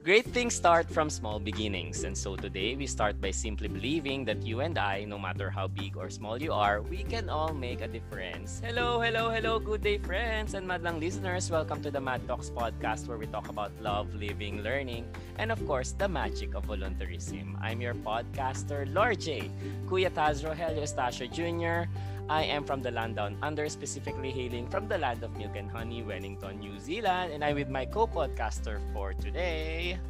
Great things start from small beginnings. And so today we start by simply believing that you and I, no matter how big or small you are, we can all make a difference. Hello, hello, hello, good day friends and madlang listeners. Welcome to the Mad Talks podcast where we talk about love, living, learning, and of course, the magic of voluntarism. I'm your podcaster, Lord J. Kuya Taz Rogelio Estacio Jr., I am from the land down under, specifically hailing from the land of milk and honey, Wellington, New Zealand. And I'm with my co-podcaster for today.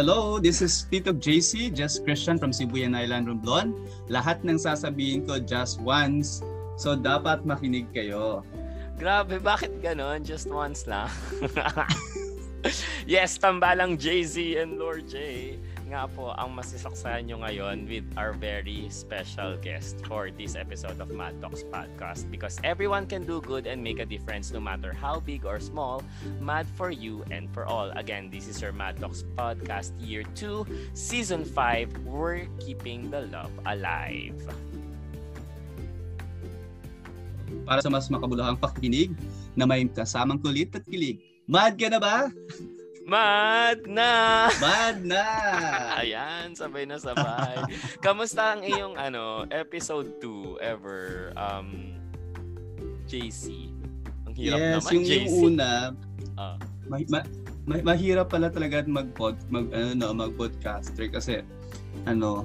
Hello, this is Tito JC, Just Christian from Sibuyan Island, Romblon. Lahat ng sasabihin ko just once, so dapat makinig kayo. Grabe, bakit ganon? Just once lang. yes, tambalang Jay-Z and Lord J nga po ang masisaksayan nyo ngayon with our very special guest for this episode of Mad Talks Podcast because everyone can do good and make a difference no matter how big or small. Mad for you and for all. Again, this is your Mad Talks Podcast Year 2, Season 5. We're keeping the love alive. Para sa mas makabuluhang pakikinig na may kasamang kulit at kilig. Mad ka na ba? Mad na! Mad na! Ayan, sabay na sabay. Kamusta ang iyong ano, episode 2 ever, um, JC? Ang hirap yes, naman, yung, JC. yung una, uh, ma, ma, ma, mahirap pala talaga mag-pod, mag, ano, no, mag-podcaster kasi, ano,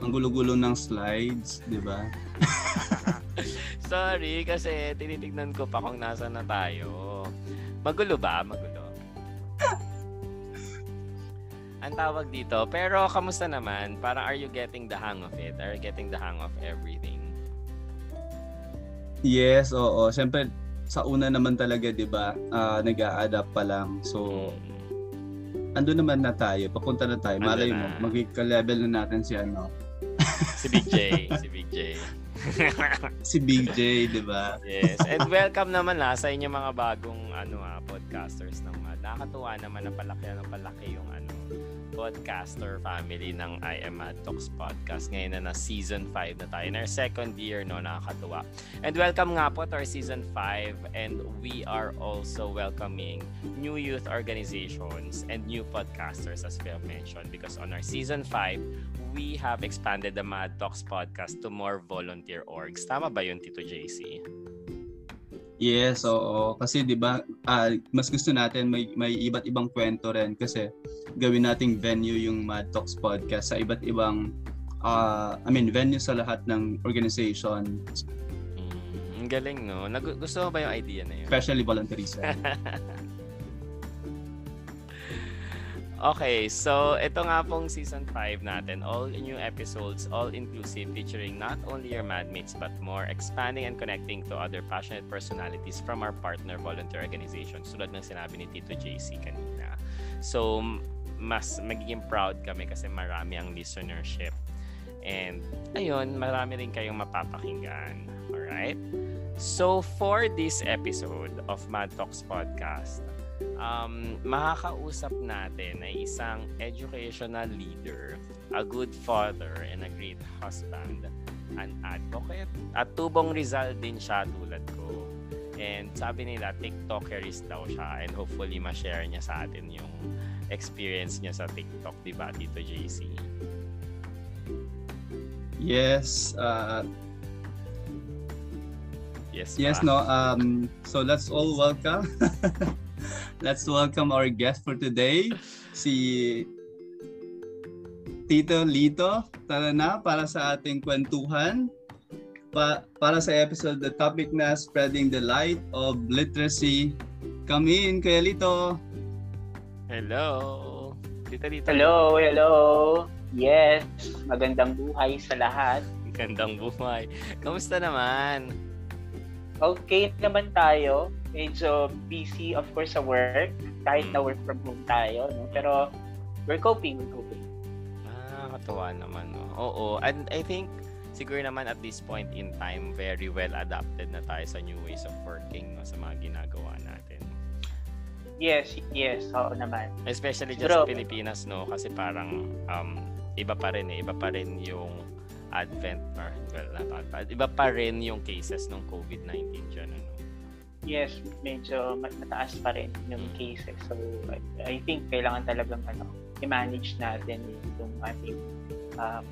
ang gulo-gulo ng slides, di ba? Sorry, kasi tinitignan ko pa kung nasa na tayo. Magulo ba? Magulo ang tawag dito. Pero kamusta naman? Parang are you getting the hang of it? Are you getting the hang of everything? Yes, oo. Siyempre, sa una naman talaga, di ba, uh, nag-a-adapt pa lang. So, mm. ando naman na tayo. Papunta na tayo. Ando Malay na. mo, magka-level na natin si ano. si Big J. si Big J. si Big J, di ba? yes. And welcome naman na sa inyo mga bagong ano ah, podcasters ng Mad. Nakakatuwa naman na palaki na palaki yung ano podcaster family ng I Am Mad Talks podcast. Ngayon na na season 5 na tayo. In our second year, no, nakakatuwa. And welcome nga po to our season 5 and we are also welcoming new youth organizations and new podcasters as we have mentioned because on our season 5, we have expanded the Mad Talks podcast to more volunteer orgs. Tama ba yun, Tito JC? Yes, oo. Kasi 'di ba, uh, mas gusto natin may may iba't ibang kwento rin kasi gawin nating venue yung Mad Talks podcast sa iba't ibang uh, I mean venue sa lahat ng organization. Mm, galing no. Nag- gusto mo ba yung idea na yun? Especially volunteerism. Okay, so ito nga pong season 5 natin. All new episodes, all inclusive, featuring not only your madmates but more, expanding and connecting to other passionate personalities from our partner volunteer organizations, tulad ng sinabi ni Tito JC kanina. So, mas magiging proud kami kasi marami ang listenership. And, ayun, marami rin kayong mapapakinggan. Alright? So, for this episode of Mad Talks Podcast, um, makakausap natin ay isang educational leader, a good father, and a great husband, an advocate. At tubong Rizal din siya tulad ko. And sabi nila, TikTokerist daw siya and hopefully ma-share niya sa atin yung experience niya sa TikTok, di ba, Tito JC? Yes. Uh, yes, yes, no. Um, so let's all welcome Let's welcome our guest for today, si Tito Lito. Tara na para sa ating kwentuhan. Pa para sa episode, the topic na Spreading the Light of Literacy. Come in, Kuya Lito. Hello. Tito Lito. Hello, hello. Yes, magandang buhay sa lahat. Magandang buhay. Kamusta naman? Okay naman tayo medyo busy of course sa work. Kahit na work from home tayo no? Pero we're coping we're coping. Ah katuwa naman no? Oo and I think siguro naman at this point in time very well adapted na tayo sa new ways of working no? Sa mga ginagawa natin. Yes yes oo naman. Especially just sa Pilipinas no? Kasi parang um iba pa rin eh. Iba pa rin yung advent or well not advent, iba pa rin yung cases ng COVID-19 dyan ano yes, medyo mataas pa rin yung cases. So, I, I think kailangan talagang ano, i-manage natin yung ating um,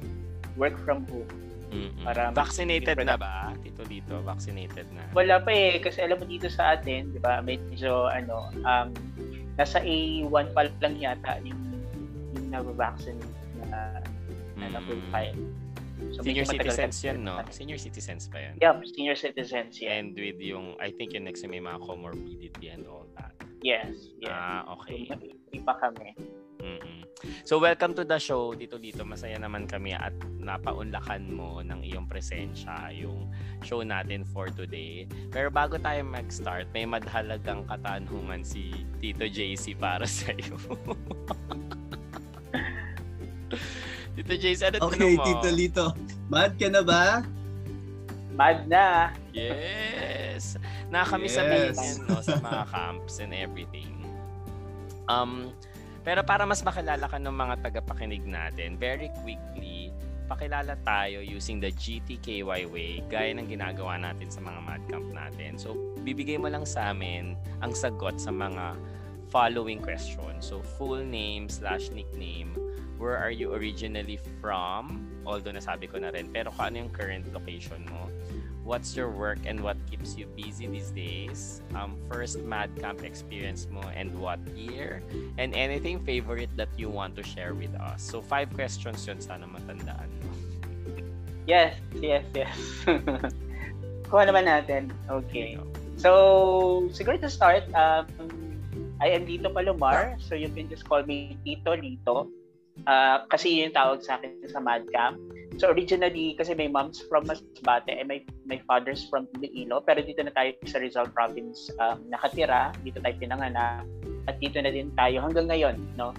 work from home. Mm-mm. Para Vaccinated na ba? Tito dito, vaccinated na. Wala pa eh, kasi alam mo dito sa atin, di ba, medyo ano, um, nasa A1 pa lang yata yung, yung na-vaccinate na, na Mm. na-profile. So, Senior citizens pa- yun, no? Senior citizens pa yun. Yeah, senior citizens, yeah. And with yung, I think yung next may mga comorbidity and all that. Yes, yes. Ah, okay. So, iba kami. mm So welcome to the show dito dito. Masaya naman kami at napaunlakan mo ng iyong presensya yung show natin for today. Pero bago tayo mag-start, may madhalagang katanungan si Tito JC para sa iyo. Tito JC, ano Okay, mo? Tito Lito. Mad ka na ba? Mad na. Yes. Na kami sa Yes. yan, no, sa mga camps and everything. Um, pero para mas makilala ka ng mga tagapakinig natin, very quickly, pakilala tayo using the GTKY way, gaya ng ginagawa natin sa mga mad camp natin. So, bibigay mo lang sa amin ang sagot sa mga following questions. So, full name slash nickname, where are you originally from? Although nasabi ko na rin, pero kung ano yung current location mo? What's your work and what keeps you busy these days? Um, first mad camp experience mo and what year? And anything favorite that you want to share with us. So, five questions yun. Sana matandaan mo. Yes, yes, yes. Kuha naman natin. Okay. So, siguro to start, um, I am Lito Palomar. So, you can just call me Tito Lito. Uh, kasi yun yung tawag sa akin sa Madcamp. So, originally, kasi may moms from Masbate and my, my father's from Iloilo. Pero dito na tayo sa Rizal Province um, nakatira. Dito tayo pinanganak. At dito na din tayo hanggang ngayon. No?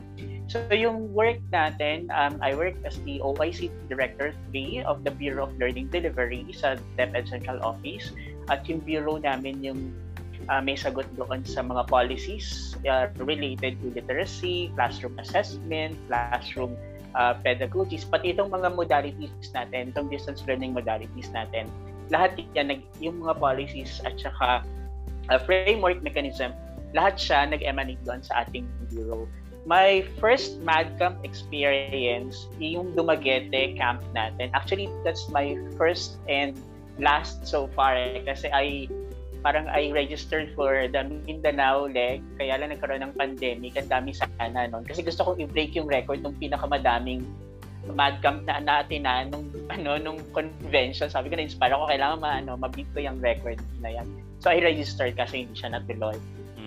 So, yung work natin, um, I work as the OIC Director 3 of the Bureau of Learning Delivery sa DepEd Central Office. At yung bureau namin yung uh, may sagot doon sa mga policies uh, related to literacy, classroom assessment, classroom uh, pedagogies, pati itong mga modalities natin, itong distance learning modalities natin. Lahat yan, yung mga policies at saka uh, framework mechanism, lahat siya nag-emanate doon sa ating bureau. My first MadCamp experience, yung Dumaguete camp natin. Actually, that's my first and last so far eh, kasi I parang I registered for the Mindanao leg kaya lang nagkaroon ng pandemic ang dami sana noon kasi gusto kong i-break yung record ng pinakamadaming mad camp na natin na nung ano nung convention. Sabi ko na inspire ako kailangan ma ano ma-beat ko yung record na yan. So I registered kasi hindi siya natuloy.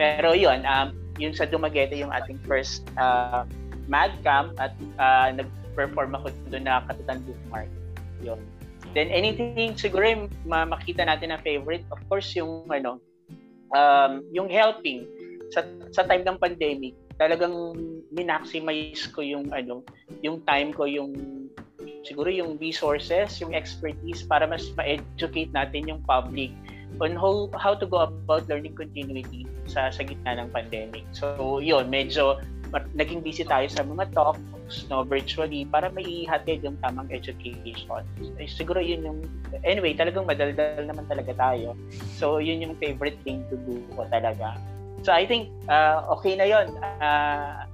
Pero yun um yun sa Dumaguete yung ating first uh, mad camp at uh, nag-perform ako doon na Katutan Bookmark. Yun Then anything siguro yung makita natin na favorite, of course yung ano um, yung helping sa sa time ng pandemic, talagang minaximize ko yung ano, yung time ko, yung siguro yung resources, yung expertise para mas ma-educate natin yung public on how how to go about learning continuity sa sa gitna ng pandemic. So, yun, medyo naging busy tayo sa mga talks no virtually para maihatid yung tamang education. Eh, siguro yun yung anyway, talagang madaldal naman talaga tayo. So yun yung favorite thing to do ko talaga. So I think uh, okay na yun. Uh,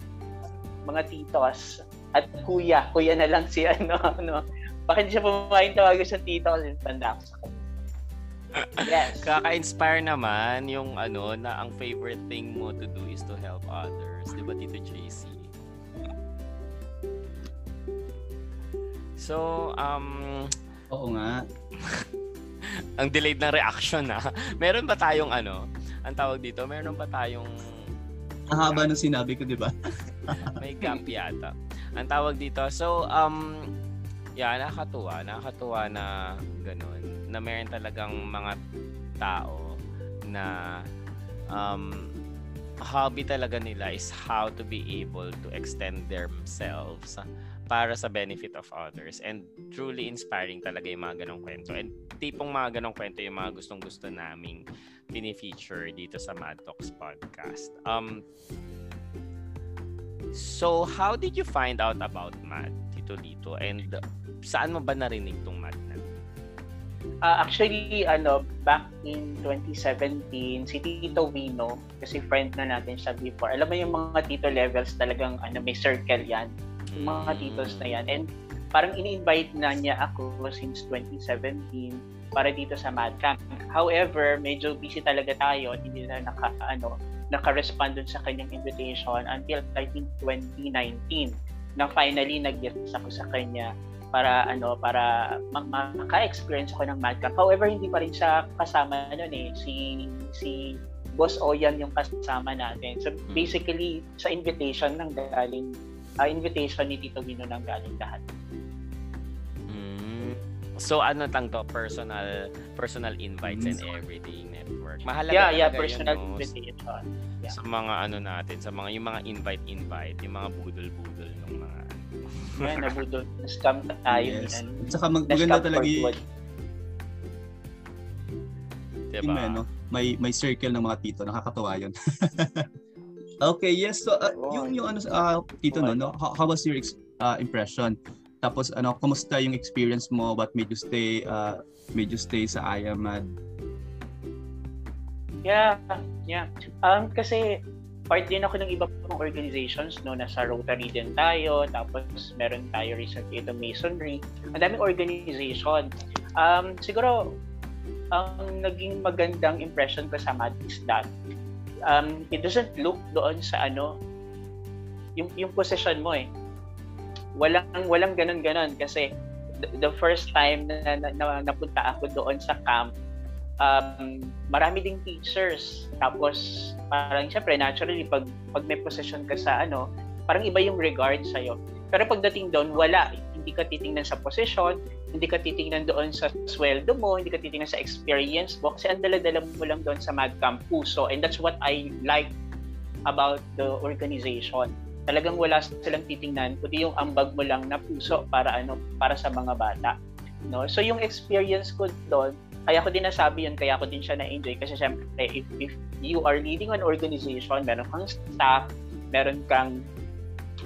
mga titos at kuya, kuya na lang si ano ano. Bakit siya pumain tawagan sa tito kasi tanda ko sa. Yes. Kaka-inspire naman yung ano na ang favorite thing mo to do is to help others. Di ba, Tito JC? So, um... Oo nga. ang delayed na reaction na. Meron ba tayong ano? Ang tawag dito, meron ba tayong... Ang haba ng sinabi ko, di ba? may gap yata. Ang tawag dito. So, um, yeah, nakakatuwa. Nakakatuwa na ganun. Na meron talagang mga tao na um, hobby talaga nila is how to be able to extend themselves para sa benefit of others and truly inspiring talaga yung mga ganong kwento and tipong mga ganong kwento yung mga gustong gusto naming pinifeature dito sa Mad Talks podcast. Um, so, how did you find out about Mad, Tito Lito? And saan mo ba narinig tong Mad? Uh, actually, ano, back in 2017, si Tito Vino, kasi friend na natin siya before, alam mo yung mga tito levels talagang ano, may circle yan. Yung mga Mm. titos na yan. And parang ini-invite na niya ako since 2017 para dito sa MadCamp. However, medyo busy talaga tayo hindi na naka, ano, naka-respond dun sa kanyang invitation until I think 2019 na finally nag-guest ako sa kanya para ano para ma- maka-experience ako ng MadCamp. However, hindi pa rin siya kasama noon eh si si Boss Oyan yung kasama natin. So basically sa invitation nang galing uh, invitation ni Tito Vino nang galing lahat. Mm. So ano lang to personal personal invites and Mm. everything network. Mahalaga Yeah, yeah, personal yun, no? invitation. Yeah. sa mga ano natin, sa mga yung mga invite invite, yung mga budol-budol ng mga Yan, nabudol. Na-scam tayo. yes. yan. At saka mag- maganda talaga y- good. diba? Yung may, ano, may may circle ng mga tito, nakakatuwa 'yun. okay, yes. So uh, yung yung ano uh, tito no, no, how, how was your ex- uh, impression? Tapos ano, kumusta yung experience mo? What made you stay uh, made you stay sa IAMAD? Yeah, yeah. Um, kasi part din ako ng iba pang organizations, no? Nasa Rotary din tayo, tapos meron tayo recently ito Masonry. Ang daming organization. Um, siguro, ang naging magandang impression ko sa MAD is that um, it doesn't look doon sa ano, yung, yung position mo eh. Walang, walang ganun-ganun kasi the, the first time na, na, na napunta ako doon sa camp, um, marami ding teachers. Tapos, parang syempre, naturally, pag, pag may position ka sa ano, parang iba yung regard sa'yo. Pero pagdating doon, wala. Hindi ka titingnan sa position, hindi ka titingnan doon sa sweldo mo, hindi ka titingnan sa experience mo, kasi ang dala-dala mo lang doon sa MadCamp puso. And that's what I like about the organization. Talagang wala silang titingnan, kundi yung ambag mo lang na puso para ano para sa mga bata. No? So yung experience ko doon, kaya ko din nasabi yun, kaya ko din siya na-enjoy kasi syempre if, if you are leading an organization, meron kang staff, meron kang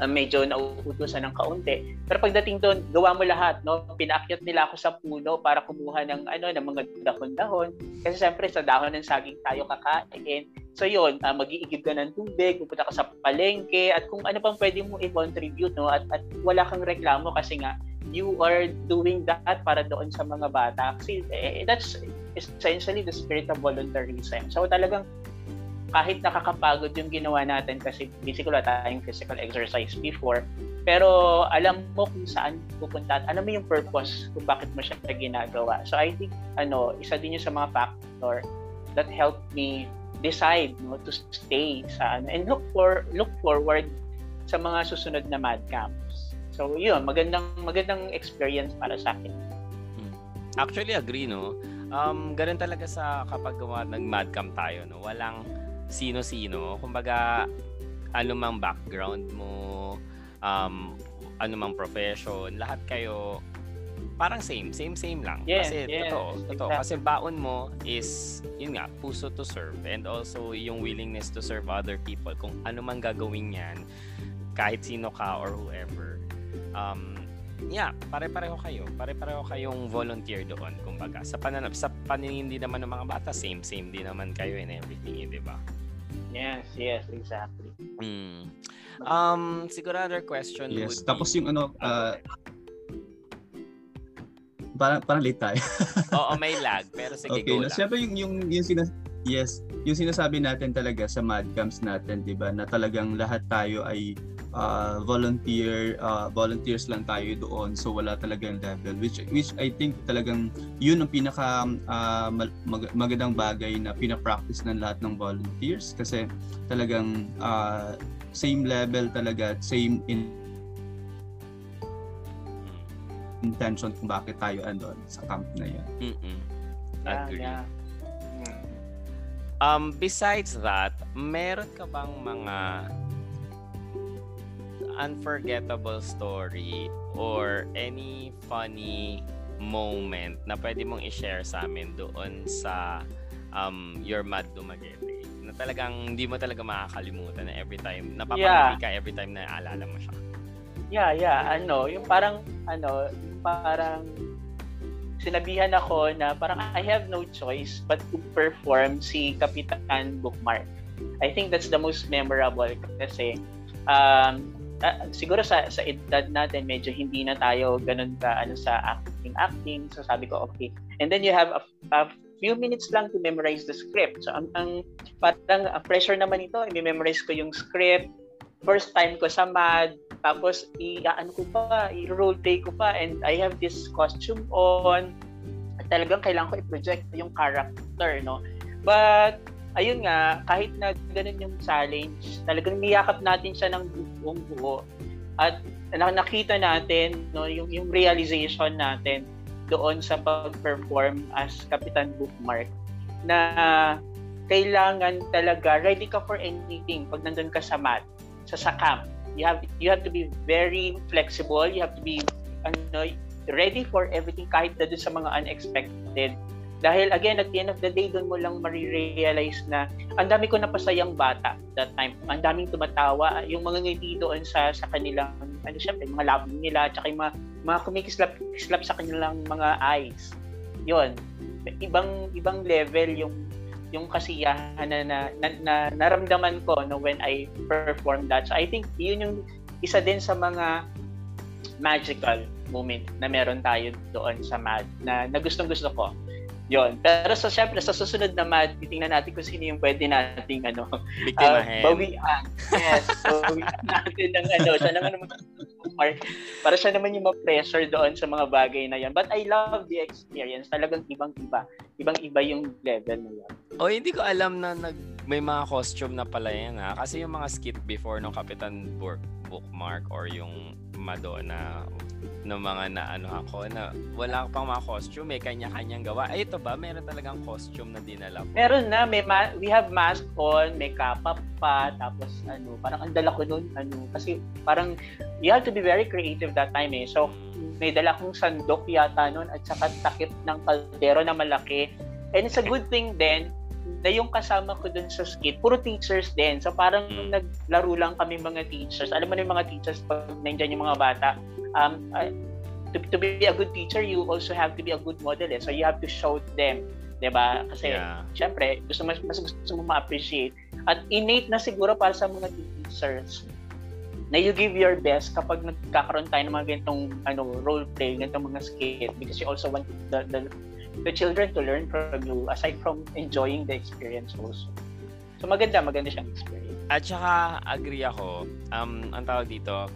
uh, medyo nauutusan ng kaunti. Pero pagdating doon, gawa mo lahat, no? Pinaakyat nila ako sa puno para kumuha ng ano, ng mga dahon-dahon. Kasi syempre sa dahon ng saging tayo kakain. So yun, uh, mag-iigib ka ng tubig, pupunta ka sa palengke, at kung ano pang pwede mo i-contribute, no? At, at wala kang reklamo kasi nga, you are doing that para doon sa mga bata. Kasi eh, that's essentially the spirit of volunteerism. So talagang kahit nakakapagod yung ginawa natin kasi basically wala tayong physical exercise before, pero alam mo kung saan pupunta at alam mo yung purpose kung bakit mo siya ginagawa. So I think ano, isa din yun sa mga factor that helped me decide no to stay sa ano and look for look forward sa mga susunod na mad camps. So yun, magandang magandang experience para sa akin. Actually, agree, no? Um, ganun talaga sa kapag gawa ng madcam tayo, no? Walang sino-sino. Kumbaga, ano mang background mo, um, ano mang profession, lahat kayo parang same, same, same lang. Yes, kasi yes, totoo, totoo. exactly. Kasi baon mo is, yun nga, puso to serve and also yung willingness to serve other people. Kung ano man gagawin yan, kahit sino ka or whoever. Um, yeah, pare-pareho kayo. Pare-pareho kayong volunteer doon, kumbaga. Sa pananap, sa paningin din naman ng mga bata, same same din naman kayo in everything, eh, 'di ba? Yes, yes, exactly. Mm. Um, siguro other question Yes. would Tapos be, yung ano, uh, parang, parang late tayo. Oo, may lag, pero sige, okay, go no, lang. syempre yung, yung, yung sinas- yes, yung sinasabi natin talaga sa mad camps natin, 'di ba, na talagang lahat tayo ay uh, volunteer uh, volunteers lang tayo doon so wala talagang level which which I think talagang yun ang pinaka uh, mag- magandang bagay na pina-practice ng lahat ng volunteers kasi talagang uh, same level talaga at same in intention kung bakit tayo andon sa camp na yun. Mm-mm. Yeah, Agree. yeah. Mm. Um, besides that, meron ka bang mga unforgettable story or any funny moment na pwede mong i-share sa amin doon sa um, Your Mad Dumaguete? Na talagang hindi mo talaga makakalimutan na every time, napapangiti ka every time na aalala mo siya. Yeah, yeah, ano, yung parang ano, parang sinabihan ako na parang I have no choice but to perform si Kapitan Bookmark. I think that's the most memorable kasi um, uh, siguro sa sa edad natin medyo hindi na tayo ganun ka ano sa acting acting. So sabi ko okay. And then you have a, a few minutes lang to memorize the script. So ang, ang parang uh, pressure naman ito i-memorize ko yung script. First time ko sa MAD tapos i ano ko pa i-role play ko pa and I have this costume on. At talagang kailangan ko i-project yung character no? But ayun nga, kahit na ganun yung challenge, talagang niyakap natin siya ng buong buo. At nakita natin no, yung, yung realization natin doon sa pag-perform as Kapitan Bookmark na kailangan talaga ready ka for anything pag nandun ka sa mat, sa, sa camp. You have you have to be very flexible, you have to be ano, ready for everything kahit na sa mga unexpected dahil again, at the end of the day, doon mo lang marirealize na ang dami ko napasayang bata that time. Ang daming tumatawa. Yung mga ngiti doon sa, sa kanilang, ano syempre, mga labi nila, tsaka yung mga, mga kumikislap sa kanilang mga eyes. Yon Ibang, ibang level yung yung kasiyahan na, na, na, na naramdaman ko no, when I performed that. So I think yun yung isa din sa mga magical moment na meron tayo doon sa MAD na, na gustong gusto ko yon Pero sa syempre sa susunod na mad, titingnan natin kung sino yung pwede nating ano, Biktimahin. Uh, bawian. Yes. So, natin ng ano, siya naman naman para siya naman yung ma-pressure doon sa mga bagay na yan. But I love the experience. Talagang ibang-iba. Ibang-iba yung level na yan. O, oh, hindi ko alam na nag, may mga costume na pala yan ha. Kasi yung mga skit before ng Kapitan Book, Bookmark or yung Madonna ng mga na ano ako na wala pang mga costume, may kanya-kanyang gawa. Ay, ito ba? Meron talagang costume na dinala ko? Meron na. May ma- we have mask on, may kapa pa, tapos ano, parang ang dala ko nun, ano, kasi parang you have to be very creative that time eh. So, may dala kong sandok yata nun at saka takip ng kaldero na malaki. And it's a good thing then na yung kasama ko dun sa skit, puro teachers din. So parang mm. naglaro lang kami mga teachers. Alam mo na yung mga teachers pag nandiyan yung mga bata, um, uh, to, to be a good teacher, you also have to be a good model. Eh. So you have to show them ba? Kasi yeah. syempre, gusto mas, mas gusto mo ma-appreciate at innate na siguro para sa mga teachers na you give your best kapag nagkakaroon tayo ng mga ganitong ano role play, ganitong mga skit because you also want the, the the children to learn from you aside from enjoying the experience also. So maganda, maganda siyang experience. At saka agree ako, um, ang tawag dito,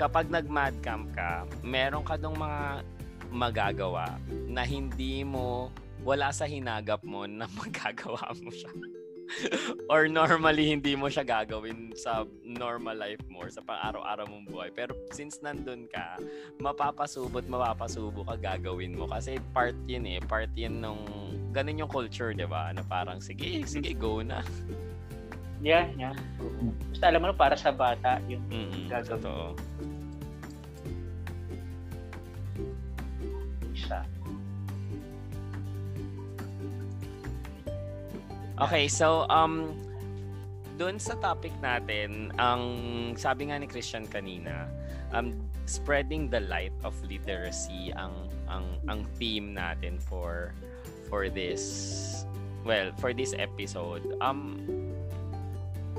kapag nag-mad camp ka, meron ka dong mga magagawa na hindi mo, wala sa hinagap mo na magagawa mo siya. or normally hindi mo siya gagawin sa normal life mo sa pang-araw-araw mong buhay. Pero since nandun ka, mapapasubot, mapapasubo ka gagawin mo kasi part yun eh, part yun nung ganun yung culture, 'di ba? Na parang sige, sige, go na. Yeah, yeah. Basta alam mo para sa bata yung mm gagawin. Totoo. Okay, so um doon sa topic natin, ang sabi nga ni Christian kanina, um spreading the light of literacy ang ang ang theme natin for for this well, for this episode. Um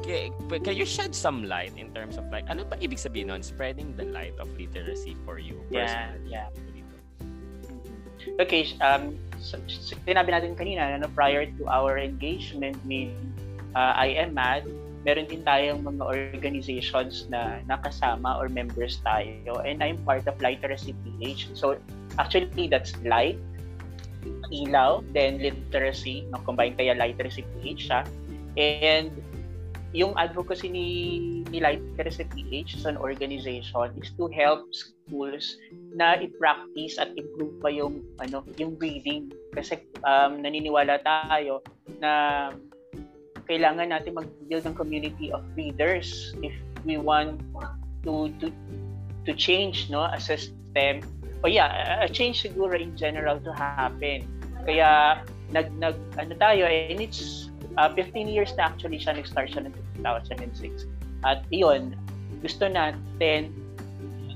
can, can you shed some light in terms of like ano ba ibig sabihin nun spreading the light of literacy for you personally? Yeah, yeah. Okay, um sinabi natin kanina no, prior to our engagement with uh, IMAD, meron din tayong mga organizations na nakasama or members tayo and I'm part of Literacy PH. So actually that's light, ilaw, then literacy, no, combine kaya literacy PH siya. And yung advocacy ni, ni Literacy PH as an organization is to help schools na i-practice at improve pa yung ano yung reading. Kasi um, naniniwala tayo na kailangan natin mag-build ng community of readers if we want to to to change no a system. O yeah a change siguro in general to happen. Kaya nag nag ano tayo and it's Uh, 15 years na actually siya nag-start siya ng 2006. At iyon, gusto natin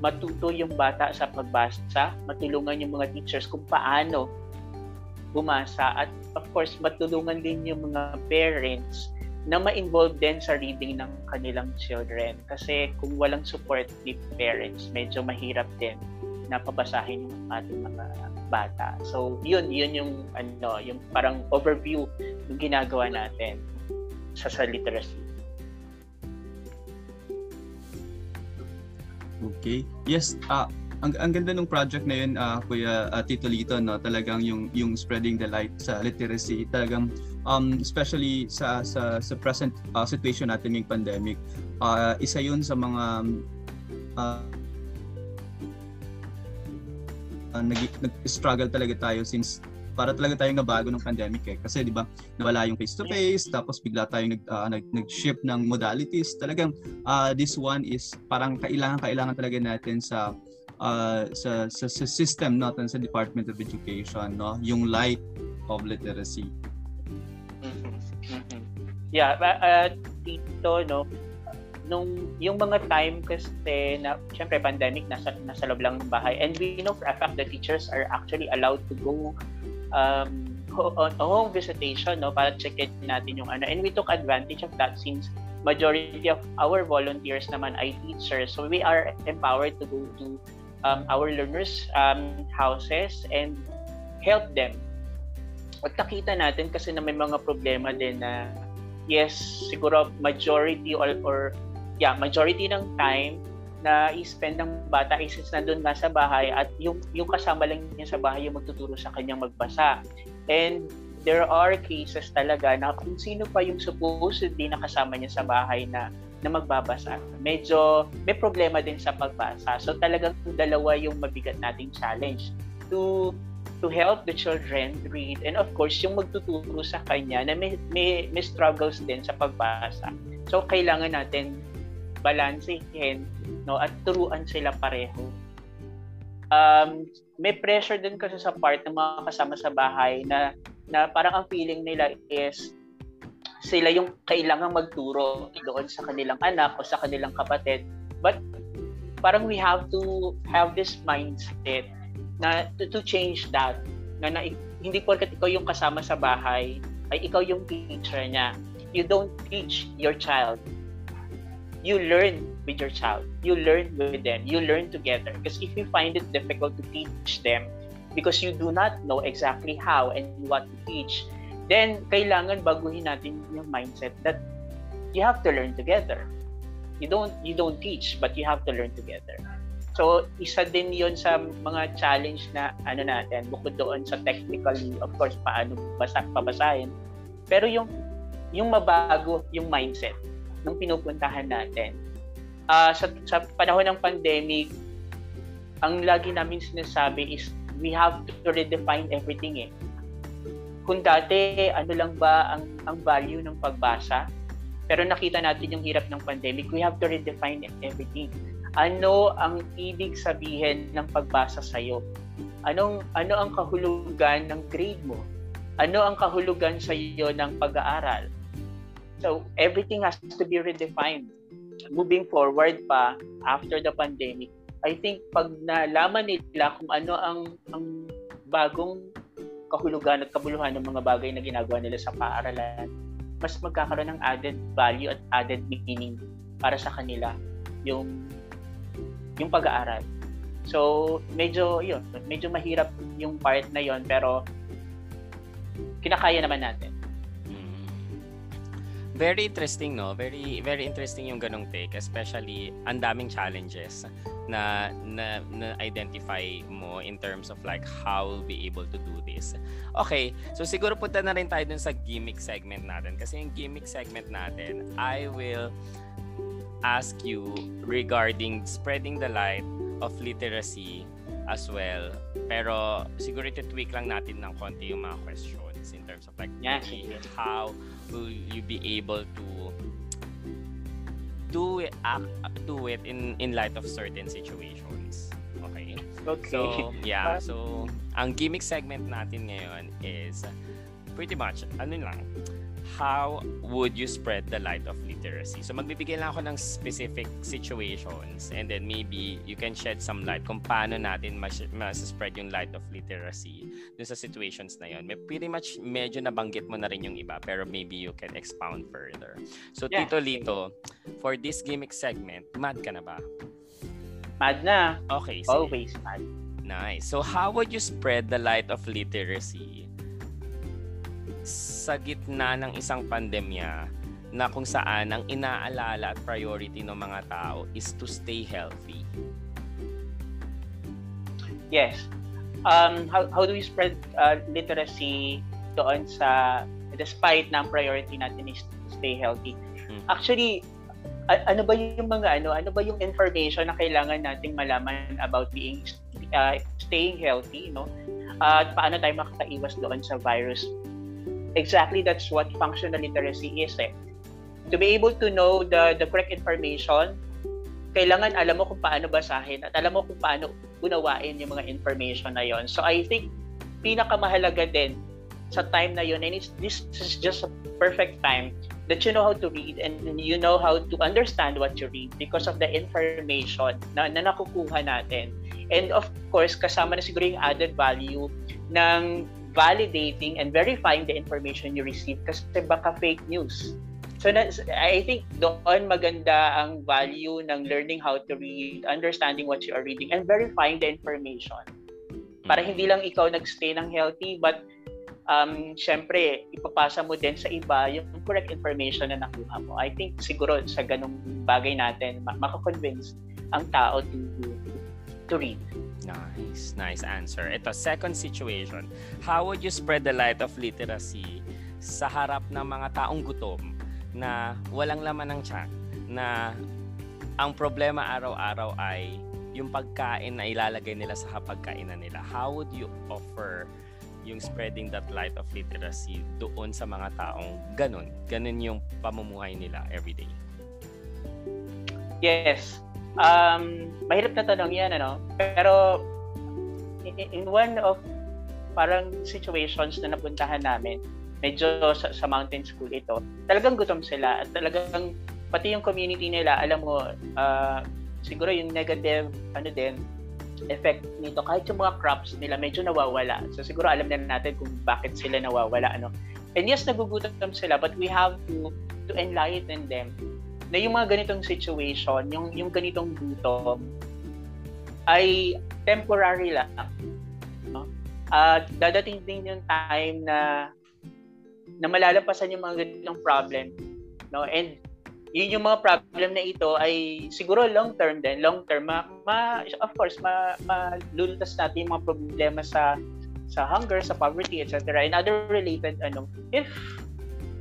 matuto yung bata sa pagbasa, matulungan yung mga teachers kung paano bumasa at of course matulungan din yung mga parents na ma-involve din sa reading ng kanilang children kasi kung walang support ni parents medyo mahirap din na pabasahin yung ating mga bata. So yun yun yung ano yung parang overview ng ginagawa natin sa sa literacy. Okay. Yes, uh, ang, ang ganda ng project na yun, uh, Kuya uh, Tito Lito, no? talagang yung, yung spreading the light sa literacy, talagang um, especially sa, sa, sa present uh, situation natin ng pandemic, uh, isa yun sa mga uh, uh, nag, nag-struggle talaga tayo since para talaga tayong nabago ng pandemic eh. Kasi 'di ba, nawala yung face to face, tapos bigla tayong nag uh, nag nag-shift ng modalities. Talagang uh, this one is parang kailangan kailangan talaga natin sa uh, sa, sa sa system natin sa Department of Education, no, yung light of literacy. Mm-hmm. Yeah, uh, dito no, nung yung mga time kasi na syempre pandemic nasa nasa loob lang ng bahay and we know for a fact the teachers are actually allowed to go um, on home visitation no para checkin natin yung ano. And we took advantage of that since majority of our volunteers naman ay teachers. So we are empowered to go to um, our learners um, houses and help them. At nakita natin kasi na may mga problema din na yes siguro majority or, or yeah majority ng time na i-spend ng bata is since nandun nga sa bahay at yung, yung kasama lang niya sa bahay yung magtuturo sa kanyang magbasa. And there are cases talaga na kung sino pa yung supposedly na kasama niya sa bahay na na magbabasa. Medyo may problema din sa pagbasa. So talagang dalawa yung mabigat nating challenge to to help the children read and of course yung magtuturo sa kanya na may, may, may struggles din sa pagbasa. So kailangan natin balansehin no at turuan sila pareho. Um, may pressure din kasi sa part ng mga kasama sa bahay na na parang ang feeling nila is sila yung kailangang magturo doon sa kanilang anak o sa kanilang kapatid. But parang we have to have this mindset na to, to change that. Na, na hindi porket ikaw yung kasama sa bahay ay ikaw yung teacher niya. You don't teach your child you learn with your child. You learn with them. You learn together. Because if you find it difficult to teach them because you do not know exactly how and what to teach, then kailangan baguhin natin yung mindset that you have to learn together. You don't you don't teach but you have to learn together. So, isa din 'yon sa mga challenge na ano natin bukod doon sa technically of course paano basa pabasahin. Pero yung yung mabago yung mindset nung pinupuntahan natin. Uh, sa, sa panahon ng pandemic, ang lagi namin sinasabi is we have to redefine everything eh. Kung dati, ano lang ba ang, ang value ng pagbasa, pero nakita natin yung hirap ng pandemic, we have to redefine everything. Ano ang ibig sabihin ng pagbasa sa'yo? Anong, ano ang kahulugan ng grade mo? Ano ang kahulugan sa iyo ng pag-aaral? So everything has to be redefined. Moving forward pa after the pandemic, I think pag nalaman nila kung ano ang ang bagong kahulugan at kabuluhan ng mga bagay na ginagawa nila sa paaralan, mas magkakaroon ng added value at added meaning para sa kanila yung yung pag-aaral. So, medyo yun, medyo mahirap yung part na yon pero kinakaya naman natin very interesting no? Very very interesting yung ganong take especially ang daming challenges na, na na identify mo in terms of like how we'll be able to do this. Okay so siguro punta na rin tayo dun sa gimmick segment natin. Kasi yung gimmick segment natin I will ask you regarding spreading the light of literacy as well. Pero siguro ito tweak lang natin ng konti yung mga questions in terms of like yeah, how will you be able to do it act, do it in in light of certain situations okay? Okay. So yeah so ang gimmick segment natin ngayon is pretty much ano lang how would you spread the light of literacy. So magbibigay lang ako ng specific situations and then maybe you can shed some light kung paano natin mas, mas spread yung light of literacy dun sa situations na yon. May pretty much medyo nabanggit mo na rin yung iba pero maybe you can expound further. So Yeah. Tito Lito, for this gimmick segment, mad ka na ba? Mad na. Okay, sige. Always mad. Nice. So how would you spread the light of literacy sa gitna ng isang pandemya na kung saan ang inaalala at priority ng mga tao is to stay healthy? Yes. Um, how, how do we spread uh, literacy doon sa despite na ang priority natin is to stay healthy? Mm. Actually, a- ano ba yung mga ano, ano ba yung information na kailangan nating malaman about being uh, staying healthy, no? At paano tayo makakaiwas doon sa virus? Exactly that's what functional literacy is eh. To be able to know the the correct information, kailangan alam mo kung paano basahin at alam mo kung paano unawain yung mga information na yon. So I think pinakamahalaga din sa time na yon and it's, this is just a perfect time that you know how to read and you know how to understand what you read because of the information na, na nakukuha natin. And of course, kasama na siguro yung added value ng validating and verifying the information you receive kasi baka fake news. So na, I think doon maganda ang value ng learning how to read, understanding what you are reading, and verifying the information. Para hindi lang ikaw nag-stay ng healthy, but um, syempre, ipapasa mo din sa iba yung correct information na nakuha mo. I think siguro sa ganung bagay natin, ma- makakonvince ang tao to, to read. Nice, nice answer. Ito, second situation. How would you spread the light of literacy sa harap ng mga taong gutom na walang laman ng tiyan, na ang problema araw-araw ay yung pagkain na ilalagay nila sa hapagkainan nila. How would you offer yung spreading that light of literacy doon sa mga taong ganun? Ganun yung pamumuhay nila everyday. Yes. Um, mahirap na tanong yan, ano? Pero in, one of parang situations na napuntahan namin, medyo sa, sa mountain school ito, talagang gutom sila at talagang pati yung community nila, alam mo, uh, siguro yung negative, ano din, effect nito, kahit yung mga crops nila medyo nawawala. So siguro alam na natin kung bakit sila nawawala. Ano. And yes, nagugutom sila, but we have to to enlighten them na yung mga ganitong situation, yung, yung ganitong gutom, ay temporary lang. No? At dadating din yung time na na malalampasan yung mga ganitong problem. No? And yun yung mga problem na ito ay siguro long term din long term ma, ma of course ma, malulutas natin yung mga problema sa sa hunger sa poverty etc and other related ano if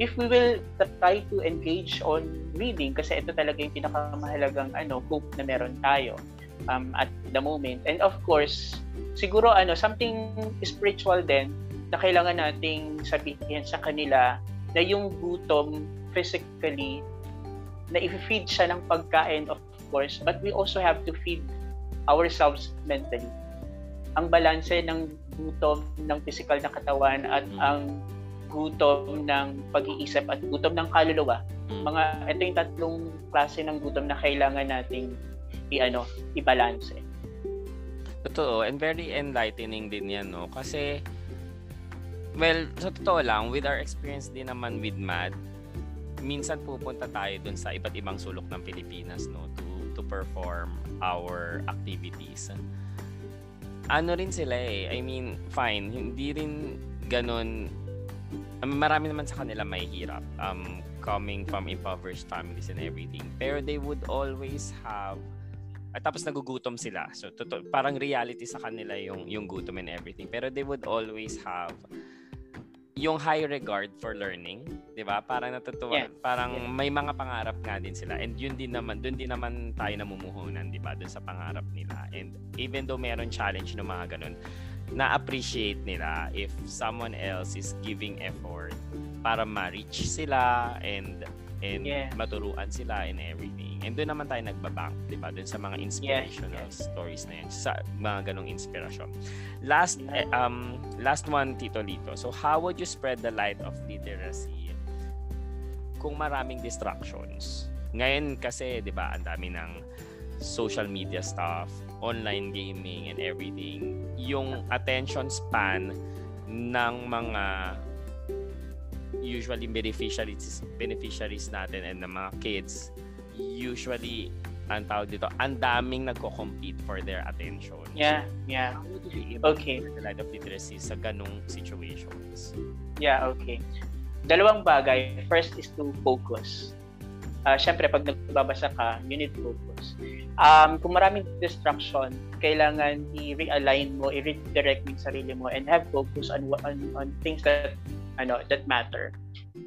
if we will try to engage on reading kasi ito talaga yung pinakamahalagang ano hope na meron tayo um, at the moment and of course siguro ano something spiritual din na kailangan nating sabihin sa kanila na yung gutom physically na i-feed siya ng pagkain of course but we also have to feed ourselves mentally ang balanse ng gutom ng physical na katawan at Mm. ang gutom ng pag-iisip at gutom ng kaluluwa Mm. mga ito yung tatlong klase ng gutom na kailangan nating i-ano i-balance Totoo, and very enlightening din yan, no? Kasi, well, sa totoo lang, with our experience din naman with MAD, minsan pupunta tayo dun sa iba't ibang sulok ng Pilipinas, no? To, to perform our activities. Ano rin sila eh. I mean, fine, hindi rin ganun, I mean, marami naman sa kanila may hirap. Um, coming from impoverished families and everything. Pero they would always have at tapos nagugutom sila. So totoo, parang reality sa kanila yung yung gutom and everything. Pero they would always have yung high regard for learning, 'di ba? Parang natutuwa, Yeah. parang Yeah. may mga pangarap nga din sila. And yun din naman, doon din naman tayo namumuhunan, 'di ba? Doon sa pangarap nila. And even though meron challenge ng mga ganun, na-appreciate nila if someone else is giving effort para ma-reach sila and and Yes. maturuan sila and everything. And doon naman tayo nagbabank, 'di ba? Doon sa mga inspirational yes. stories na yan, sa mga ganong inspirasyon. Last eh, um last one Tito Lito. So how would you spread the light of literacy kung maraming distractions. Ngayon kasi, 'di ba, ang dami ng social media stuff, online gaming and everything. Yung attention span ng mga usually beneficiaries beneficiaries natin and ng mga kids usually ang tawag dito, ang daming nagko-compete for their attention. Yeah, yeah. Okay. the light of literacy sa ganong situations? Yeah, okay. Dalawang bagay. First is to focus. Uh, Siyempre, pag nagbabasa ka, you need focus. Um, kung maraming distraction, kailangan i-realign mo, i-redirect mo yung sarili mo and have focus on, on, on things that ano that matter.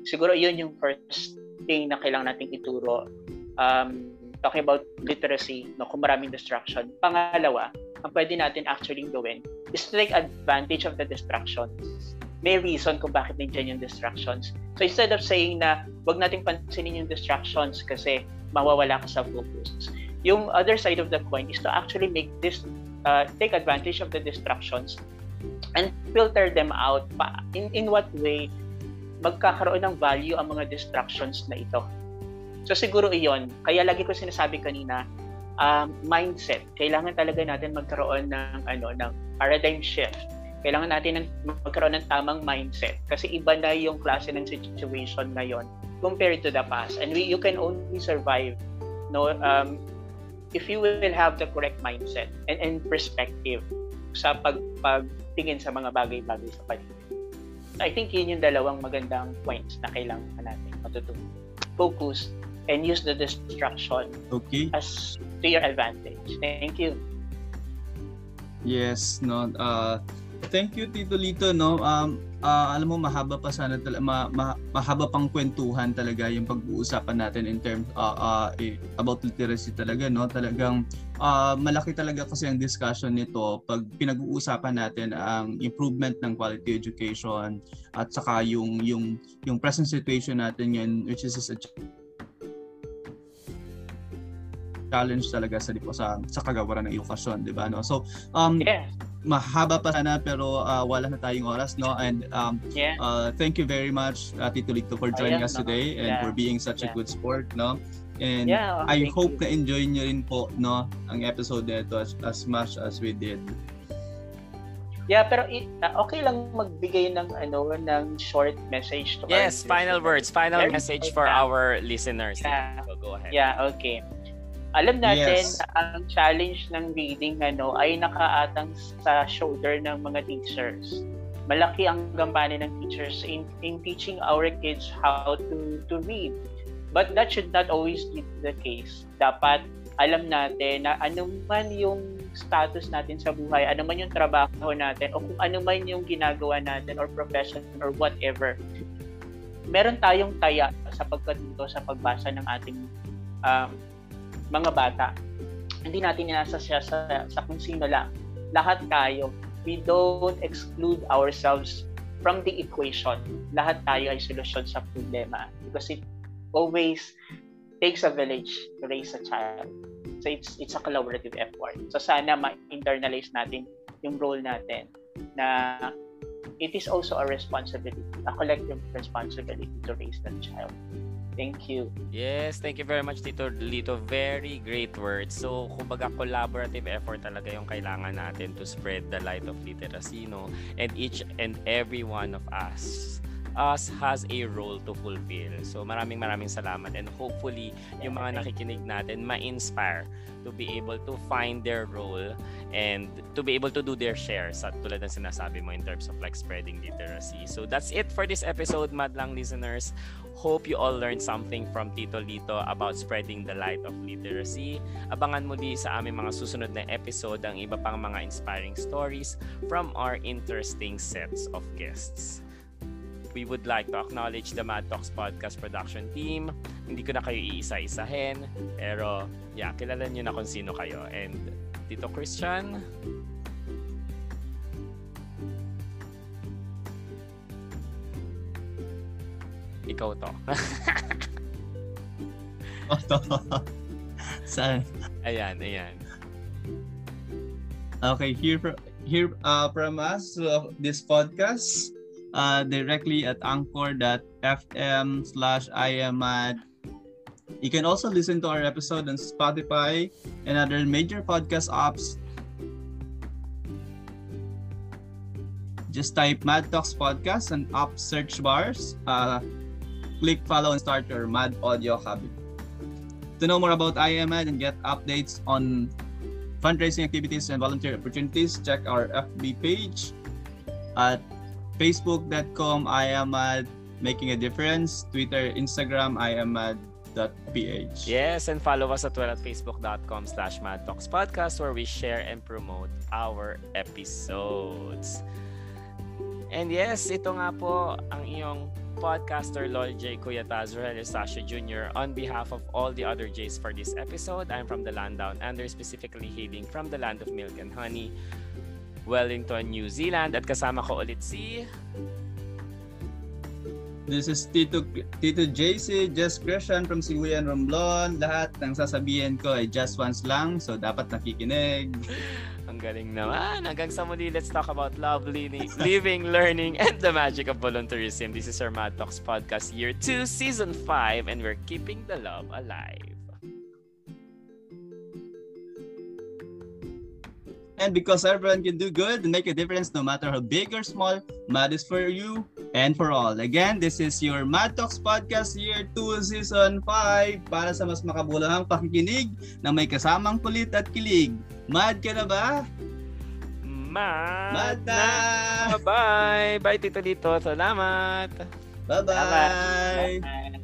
Siguro yun yung first thing na kailangan nating ituro. Um, talking about literacy, no, kung maraming distraction. Pangalawa, ang pwede natin actually gawin is to take advantage of the distractions may reason kung bakit nandiyan yung distractions. So instead of saying na wag nating pansinin yung distractions kasi mawawala ka sa focus. Yung other side of the coin is to actually make this uh, take advantage of the distractions and filter them out pa in in what way magkakaroon ng value ang mga distractions na ito. So siguro iyon. Kaya lagi ko sinasabi kanina, um, mindset. Kailangan talaga natin magkaroon ng ano ng paradigm shift kailangan natin ng magkaroon ng tamang mindset kasi iba na yung klase ng situation ngayon compared to the past and we, you can only survive no um, if you will have the correct mindset and, and perspective sa pag, pagtingin sa mga bagay-bagay sa paligid. I think yun yung dalawang magandang points na kailangan natin matutunan. Focus and use the distraction Okay. as to your advantage. Thank you. Yes, no. Uh, thank you Tito Lito, no. Um uh, alam mo mahaba pa sana talaga ma, ma, mahaba pang kwentuhan talaga yung pag-uusapan natin in terms uh, uh, eh, about literacy talaga, no. Talagang uh, malaki talaga kasi ang discussion nito pag pinag-uusapan natin ang improvement ng quality education at saka yung yung yung present situation natin ngayon which is a challenge talaga sa sa sa kagawaran ng edukasyon, 'di ba no? So, um Yeah. Mahaba pa sana pero uh, wala na tayong oras no and um Yeah. uh, thank you very much uh, Tito Lito for joining Ayan, us no? today and Yeah. for being such a Yeah. good sport no and Yeah, I thank hope you. na enjoy niyo rin po no ang episode nito as, as much as we did Yeah, pero i- ah, okay lang magbigay ng ano ng short message to Yes, final listeners. words, final Very message for our listeners. Yeah. So go ahead. Yeah, okay. Alam natin Yes. na ang challenge ng reading ano ay nakaatang sa shoulder ng mga teachers. Malaki ang gampanin ng teachers in, in teaching our kids how to to read. But that should not always be the case. Dapat alam natin na ano man yung status natin sa buhay, ano man yung trabaho natin, o kung ano man yung ginagawa natin or profession or whatever, meron tayong taya sa pagkatuto sa pagbasa ng ating um, mga bata. Hindi natin inasa sa, sa kung sino lang. Lahat tayo, we don't exclude ourselves from the equation. Lahat tayo ay solusyon sa problema because it always takes a village to raise a child. So it's it's a collaborative effort. So sana ma-internalize natin yung role natin na it is also a responsibility, a collective responsibility to raise that child. Thank you. Yes, thank you very much Tito Lito. Very great words. So, kumbaga collaborative effort talaga yung kailangan natin to spread the light of literacy, no? And each and every one of us us has a role to fulfill. So maraming maraming salamat and hopefully yung mga nakikinig natin ma-inspire to be able to find their role and to be able to do their share sa tulad ng sinasabi mo in terms of like spreading literacy. So that's it for this episode, Madlang listeners. Hope you all learned something from Tito Lito about spreading the light of literacy. Abangan mo di sa aming mga susunod na episode ang iba pang mga inspiring stories from our interesting sets of guests. We would like to acknowledge the Mad Talks Podcast production team. Hindi ko na kayo iisa-isahin, pero yeah, kilala nyo na kung sino kayo. And Tito Christian, ikaw to. Saan? ayan, ayan. Okay, here from here uh, from us uh, this podcast. uh, directly at anchor.fm slash IAMAD. You can also listen to our episode on Spotify and other major podcast apps. Just type Mad Talks Podcast and app search bars. Uh, click follow and start your Mad Audio habit. To know more about IAMAD and get updates on fundraising activities and volunteer opportunities, check our FB page at facebook.com I am at making a difference, Twitter, Instagram I am at ph. Yes, and follow us at well at facebook.com slash podcast where we share and promote our episodes. And yes, ito nga po ang iyong podcaster Lol J. Kuya Tazrel Eustacio Jr. On behalf of all the other J's for this episode, I'm from the land down under, specifically hailing from the land of milk and honey, Wellington, New Zealand. At kasama ko ulit si... This is Tito, Tito JC, Just Christian from Siwian Romblon. Lahat ng sasabihin ko ay just once lang, so dapat nakikinig. Ang galing naman. Hanggang sa muli, let's talk about love, living, learning, and the magic of volunteerism. This is our Mad Talks Podcast Year 2, Season 5, and we're keeping the love alive. And because everyone can do good and make a difference no matter how big or small, Mad is for you and for all. Again, this is your Mad Talks Podcast Year 2 Season 5 para sa mas makabulahang pakikinig na may kasamang kulit at kilig. Mad ka na ba? Mad, Mad na! Bye! Bye, Tito Dito. Salamat! Bye-bye! Bye.